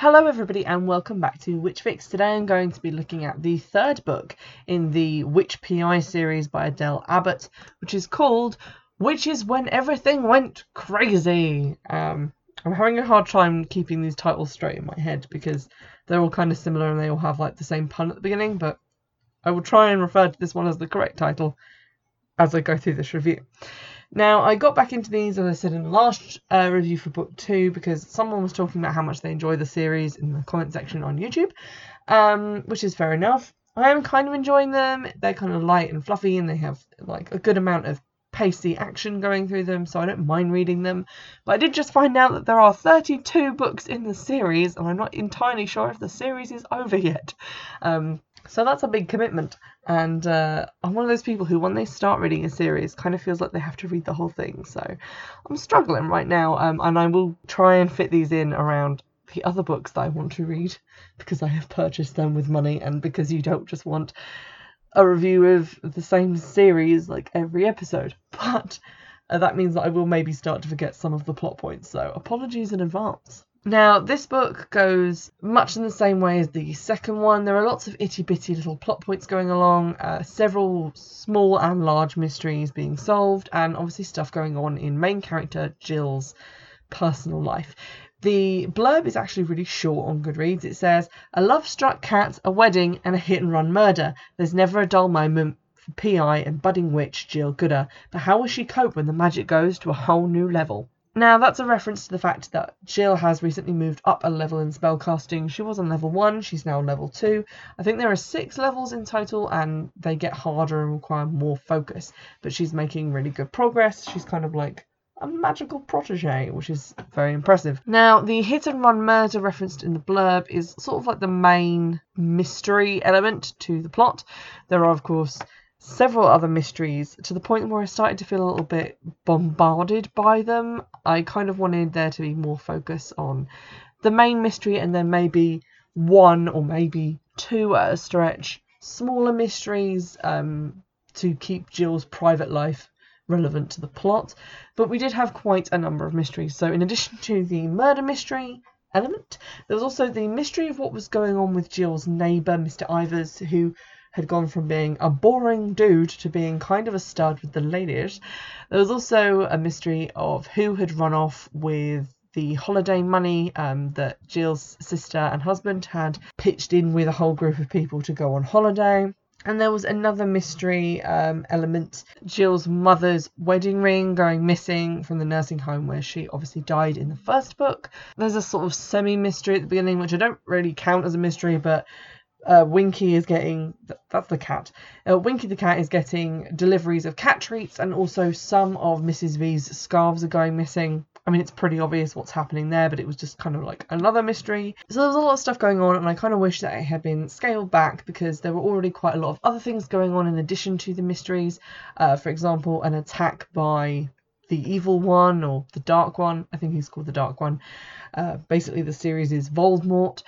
Hello everybody and welcome back to Witch Fix. Today I'm going to be looking at the third book in the Witch PI series by Adele Abbott, which is called Witch Is When Everything Went Crazy. Um, I'm having a hard time keeping these titles straight in my head because they're all kind of similar and they all have like the same pun at the beginning, but I will try and refer to this one as the correct title as I go through this review. Now, I got back into these, as I said in the last uh, review for book two, because someone was talking about how much they enjoy the series in the comment section on YouTube, um, which is fair enough. I am kind of enjoying them. They're kind of light and fluffy, and they have like a good amount of pacey action going through them, so I don't mind reading them. But I did just find out that there are 32 books in the series, and I'm not entirely sure if the series is over yet. Um, so that's a big commitment. And uh, I'm one of those people who, when they start reading a series, kind of feels like they have to read the whole thing. So I'm struggling right now, um, and I will try and fit these in around the other books that I want to read because I have purchased them with money, and because you don't just want a review of the same series like every episode. But uh, that means that I will maybe start to forget some of the plot points. So apologies in advance. Now, this book goes much in the same way as the second one. There are lots of itty bitty little plot points going along, uh, several small and large mysteries being solved, and obviously stuff going on in main character Jill's personal life. The blurb is actually really short on Goodreads. It says, A love struck cat, a wedding, and a hit and run murder. There's never a dull moment for PI and budding witch Jill Gooder, but how will she cope when the magic goes to a whole new level? Now, that's a reference to the fact that Jill has recently moved up a level in spellcasting. She was on level 1, she's now level 2. I think there are 6 levels in total, and they get harder and require more focus. But she's making really good progress. She's kind of like a magical protege, which is very impressive. Now, the hit and run murder referenced in the blurb is sort of like the main mystery element to the plot. There are, of course, several other mysteries to the point where I started to feel a little bit bombarded by them. I kind of wanted there to be more focus on the main mystery and then maybe one or maybe two at a stretch smaller mysteries um, to keep Jill's private life relevant to the plot. But we did have quite a number of mysteries. So, in addition to the murder mystery element, there was also the mystery of what was going on with Jill's neighbour, Mr. Ivers, who had gone from being a boring dude to being kind of a stud with the ladies. There was also a mystery of who had run off with the holiday money um, that Jill's sister and husband had pitched in with a whole group of people to go on holiday. And there was another mystery um, element Jill's mother's wedding ring going missing from the nursing home where she obviously died in the first book. There's a sort of semi mystery at the beginning, which I don't really count as a mystery, but uh, Winky is getting that's the cat. Uh, Winky the cat is getting deliveries of cat treats, and also some of Mrs. V's scarves are going missing. I mean, it's pretty obvious what's happening there, but it was just kind of like another mystery. So there was a lot of stuff going on, and I kind of wish that it had been scaled back because there were already quite a lot of other things going on in addition to the mysteries. Uh, for example, an attack by the evil one or the dark one. I think he's called the dark one. Uh, basically, the series is Voldemort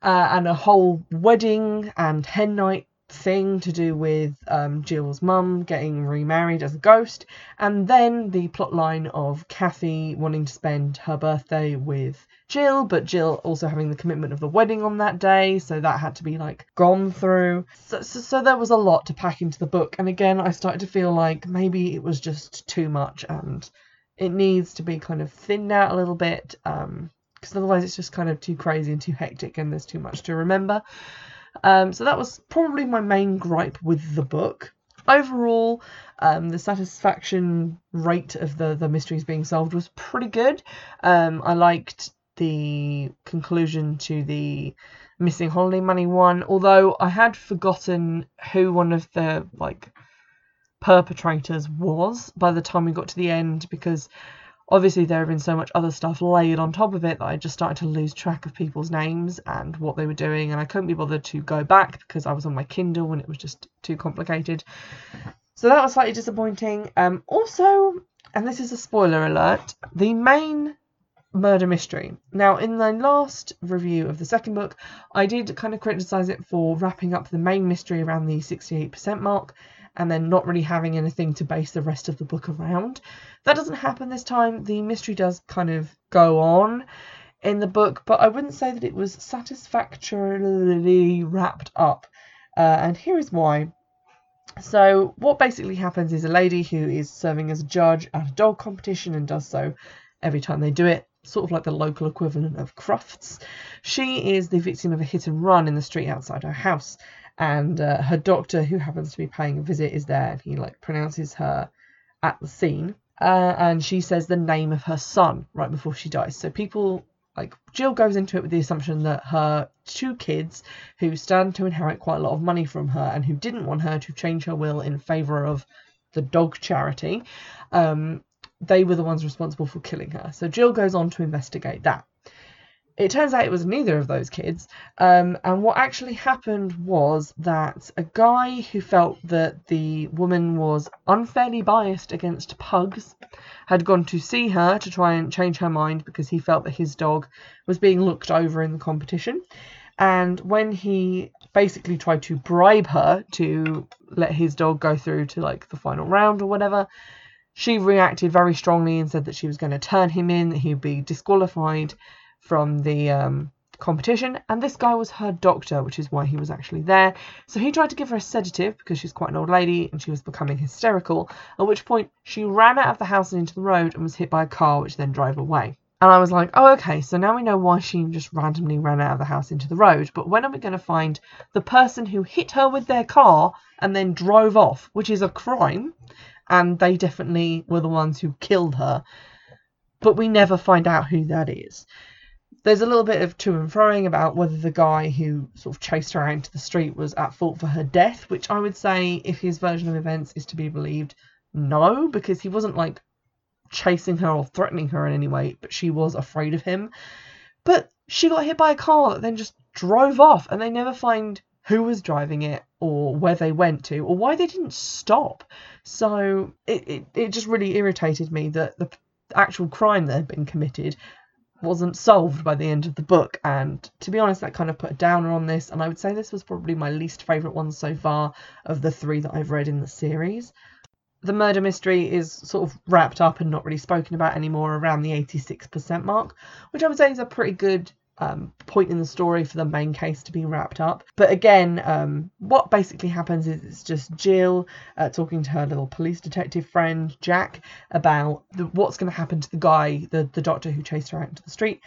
uh, and a whole wedding and hen night thing to do with um, Jill's mum getting remarried as a ghost, and then the plotline of Kathy wanting to spend her birthday with Jill, but Jill also having the commitment of the wedding on that day, so that had to be like gone through. So, so, so there was a lot to pack into the book, and again, I started to feel like maybe it was just too much and it needs to be kind of thinned out a little bit. Um, because otherwise it's just kind of too crazy and too hectic and there's too much to remember. Um, so that was probably my main gripe with the book. Overall, um, the satisfaction rate of the, the mysteries being solved was pretty good. Um, I liked the conclusion to the missing holiday money one, although I had forgotten who one of the like perpetrators was by the time we got to the end because obviously there had been so much other stuff layered on top of it that I just started to lose track of people's names and what they were doing, and I couldn't be bothered to go back because I was on my Kindle and it was just too complicated. So that was slightly disappointing. Um, also, and this is a spoiler alert, the main murder mystery. Now, in the last review of the second book, I did kind of criticize it for wrapping up the main mystery around the 68% mark and then not really having anything to base the rest of the book around. That doesn't happen this time. The mystery does kind of go on. in the book, but I wouldn't say that it was satisfactorily wrapped up. Uh, and here is why. So, what basically happens is a lady who is serving as a judge at a dog competition and does so every time they do it, sort of like the local equivalent of Crufts. She is the victim of a hit and run in the street outside her house, and uh, her doctor, who happens to be paying a visit, is there, and he like pronounces her at the scene, uh, and she says the name of her son right before she dies. So people like Jill goes into it with the assumption that her two kids, who stand to inherit quite a lot of money from her, and who didn't want her to change her will in favour of the dog charity, um, they were the ones responsible for killing her. So Jill goes on to investigate that. It turns out it was neither of those kids, um, and what actually happened was that a guy who felt that the woman was unfairly biased against pugs had gone to see her to try and change her mind because he felt that his dog was being looked over in the competition. And when he basically tried to bribe her to let his dog go through to like the final round or whatever, she reacted very strongly and said that she was going to turn him in, that he'd be disqualified from the um, competition. And this guy was her doctor, which is why he was actually there. So he tried to give her a sedative because she's quite an old lady and she was becoming hysterical. At which point she ran out of the house and into the road and was hit by a car, which then drove away. And I was like, oh, okay, so now we know why she just randomly ran out of the house into the road. But when are we going to find the person who hit her with their car and then drove off, which is a crime? And they definitely were the ones who killed her. But we never find out who that is. There's a little bit of to and froing about whether the guy who sort of chased her out into the street was at fault for her death, which I would say, if his version of events is to be believed, no, because he wasn't like chasing her or threatening her in any way, but she was afraid of him. But she got hit by a car that then just drove off, and they never find who was driving it or where they went to or why they didn't stop. So it, it, it just really irritated me that the actual crime that had been committed wasn't solved by the end of the book. And to be honest, that kind of put a downer on this. And I would say this was probably my least favourite one so far of the three that I've read in the series. The murder mystery is sort of wrapped up and not really spoken about anymore around the 86% mark, which I would say is a pretty good um, point in the story for the main case to be wrapped up. But again, um, what basically happens is it's just Jill uh, talking to her little police detective friend Jack about the, what's going to happen to the guy, the the doctor who chased her out into the street,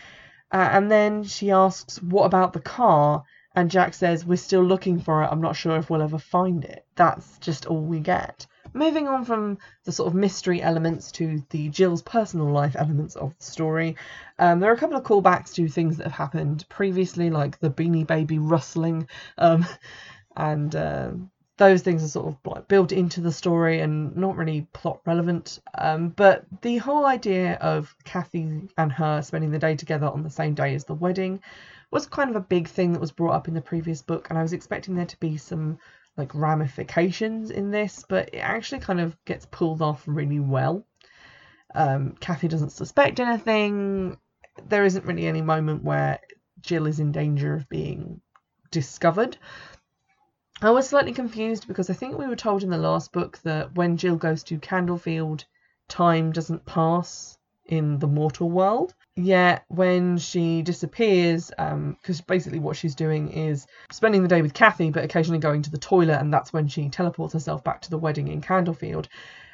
uh, and then she asks, "What about the car?" And Jack says, "We're still looking for it. I'm not sure if we'll ever find it." That's just all we get. Moving on from the sort of mystery elements to the Jill's personal life elements of the story, um, there are a couple of callbacks to things that have happened previously, like the Beanie Baby rustling, um, and uh, those things are sort of like built into the story and not really plot relevant. Um, but the whole idea of Kathy and her spending the day together on the same day as the wedding was kind of a big thing that was brought up in the previous book, and I was expecting there to be some like ramifications in this, but it actually kind of gets pulled off really well. Um, Kathy doesn't suspect anything. There isn't really any moment where Jill is in danger of being discovered. I was slightly confused because I think we were told in the last book that when Jill goes to Candlefield, time doesn't pass in the mortal world. Yet when she disappears, because um, basically what she's doing is spending the day with Kathy, but occasionally going to the toilet, and that's when she teleports herself back to the wedding in Candlefield.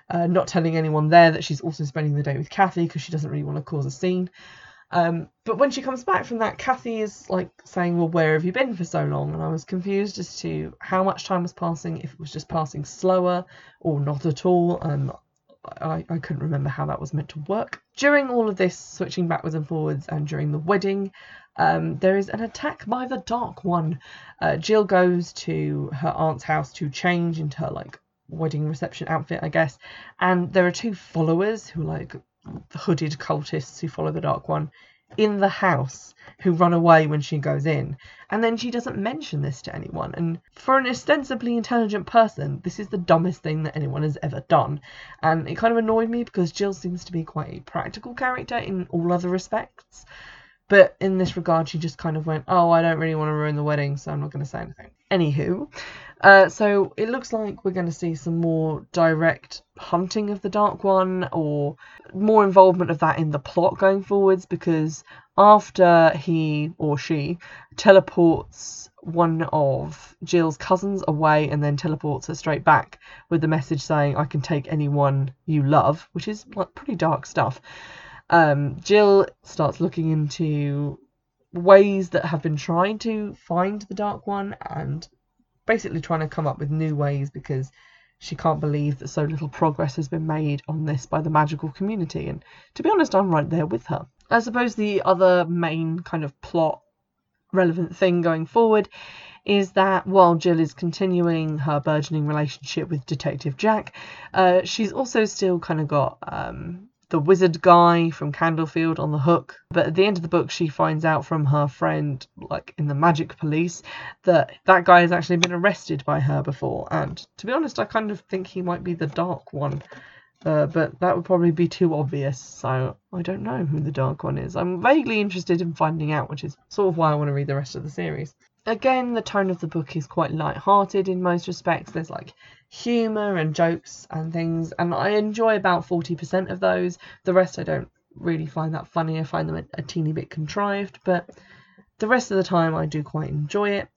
Uh, not telling anyone there that she's also spending the day with Kathy because she doesn't really want to cause a scene. Um, but when she comes back from that, Kathy is like saying, Well, where have you been for so long? And I was confused as to how much time was passing, if it was just passing slower or not at all. Um, I, I couldn't remember how that was meant to work. During all of this switching backwards and forwards and during the wedding, um, there is an attack by the Dark One. Uh, Jill goes to her aunt's house to change into her like wedding reception outfit, I guess, and there are two followers who are like hooded cultists who follow the Dark One in the house who run away when she goes in. And then she doesn't mention this to anyone. And for an ostensibly intelligent person, this is the dumbest thing that anyone has ever done. And it kind of annoyed me because Jill seems to be quite a practical character in all other respects. But in this regard, she just kind of went, Oh, I don't really want to ruin the wedding, so I'm not going to say anything. Anywho, uh, so it looks like we're going to see some more direct hunting of the Dark One or more involvement of that in the plot going forwards because after he or she teleports one of Jill's cousins away and then teleports her straight back with the message saying, I can take anyone you love, which is like pretty dark stuff. Um, Jill starts looking into ways that have been trying to find the Dark One and basically trying to come up with new ways because she can't believe that so little progress has been made on this by the magical community. And to be honest, I'm right there with her. I suppose the other main kind of plot relevant thing going forward is that while Jill is continuing her burgeoning relationship with Detective Jack, uh, she's also still kind of got um, the wizard guy from Candlefield on the hook. But at the end of the book, she finds out from her friend, like in the magic police, that that guy has actually been arrested by her before. And to be honest, I kind of think he might be the dark one. Uh, but that would probably be too obvious, so I don't know who the Dark One is. I'm vaguely interested in finding out, which is sort of why I want to read the rest of the series. Again, the tone of the book is quite light-hearted in most respects. There's like humour and jokes and things, and I enjoy about 40% of those. The rest I don't really find that funny. I find them a, a teeny bit contrived, but the rest of the time I do quite enjoy it.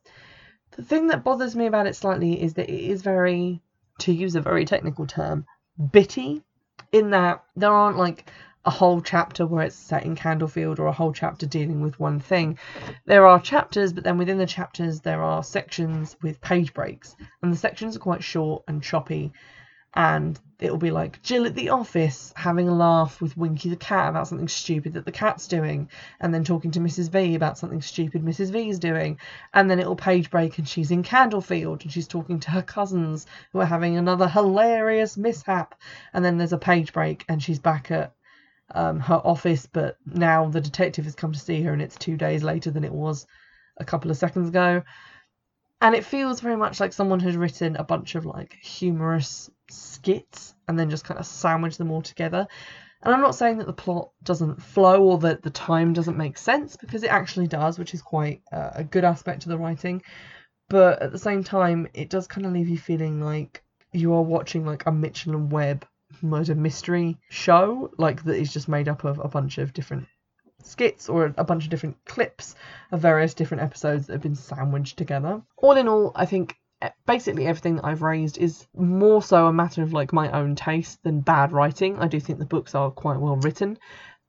The thing that bothers me about it slightly is that it is very, to use a very technical term, bitty, in that there aren't like a whole chapter where it's set in Candlefield or a whole chapter dealing with one thing. There are chapters, but then within the chapters there are sections with page breaks, and the sections are quite short and choppy. And it'll be like Jill at the office having a laugh with Winky the cat about something stupid that the cat's doing, and then talking to Mrs. V about something stupid Mrs. V's doing. And then it'll page break and she's in Candlefield and she's talking to her cousins who are having another hilarious mishap. And then there's a page break and she's back at um, her office, but now the detective has come to see her, and it's two days later than it was a couple of seconds ago. And it feels very much like someone has written a bunch of like humorous skits and then just kind of sandwich them all together. And I'm not saying that the plot doesn't flow or that the time doesn't make sense because it actually does, which is quite uh, a good aspect of the writing. But at the same time, it does kind of leave you feeling like you are watching like a Mitchell and Webb murder mystery show, like that is just made up of a bunch of different skits or a bunch of different clips of various different episodes that have been sandwiched together. All in all, I think basically everything that I've raised is more so a matter of like my own taste than bad writing. I do think the books are quite well written.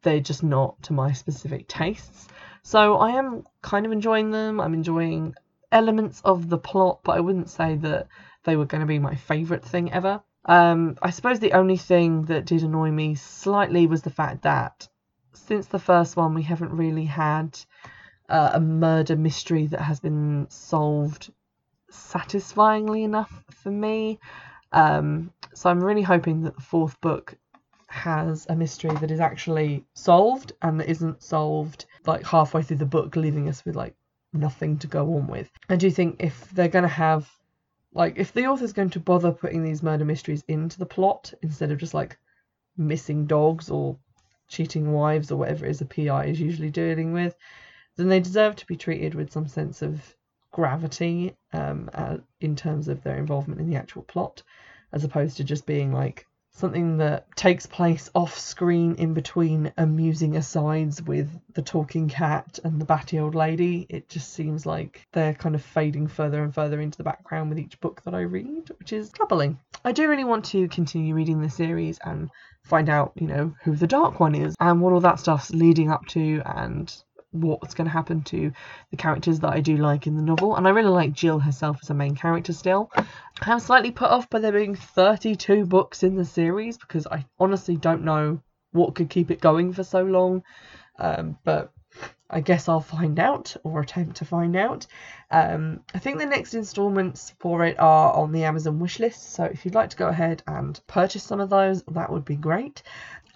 They're just not to my specific tastes. So I am kind of enjoying them. I'm enjoying elements of the plot, but I wouldn't say that they were going to be my favourite thing ever. Um, I suppose the only thing that did annoy me slightly was the fact that since the first one, we haven't really had uh, a murder mystery that has been solved satisfyingly enough for me. Um, so I'm really hoping that the fourth book has a mystery that is actually solved and that isn't solved like halfway through the book, leaving us with like nothing to go on with. I do think if they're going to have like if the author's going to bother putting these murder mysteries into the plot instead of just like missing dogs or cheating wives or whatever it is a PI is usually dealing with, then they deserve to be treated with some sense of gravity um, uh, in terms of their involvement in the actual plot, as opposed to just being like something that takes place off screen in between amusing asides with the talking cat and the batty old lady. It just seems like they're kind of fading further and further into the background with each book that I read, which is troubling. I do really want to continue reading the series and find out, you know, who the Dark One is and what all that stuff's leading up to and what's going to happen to the characters that I do like in the novel. And I really like Jill herself as a main character still. I'm slightly put off by there being 32 books in the series because I honestly don't know what could keep it going for so long. Um, but I guess I'll find out or attempt to find out. Um, I think the next installments for it are on the Amazon wishlist, so if you'd like to go ahead and purchase some of those, that would be great.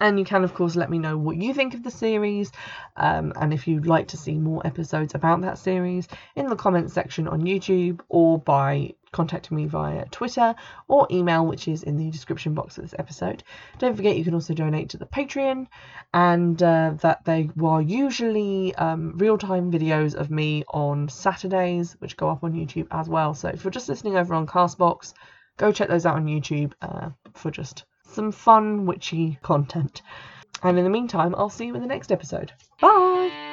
And you can, of course, let me know what you think of the series um, and if you'd like to see more episodes about that series in the comments section on YouTube or by contacting me via Twitter or email, which is in the description box of this episode. Don't forget you can also donate to the Patreon, and uh, that they are usually um, real time videos of me on Saturdays, which go up on YouTube as well. So if you're just listening over on Castbox, go check those out on YouTube uh, for just some fun, witchy content. And in the meantime, I'll see you in the next episode. Bye!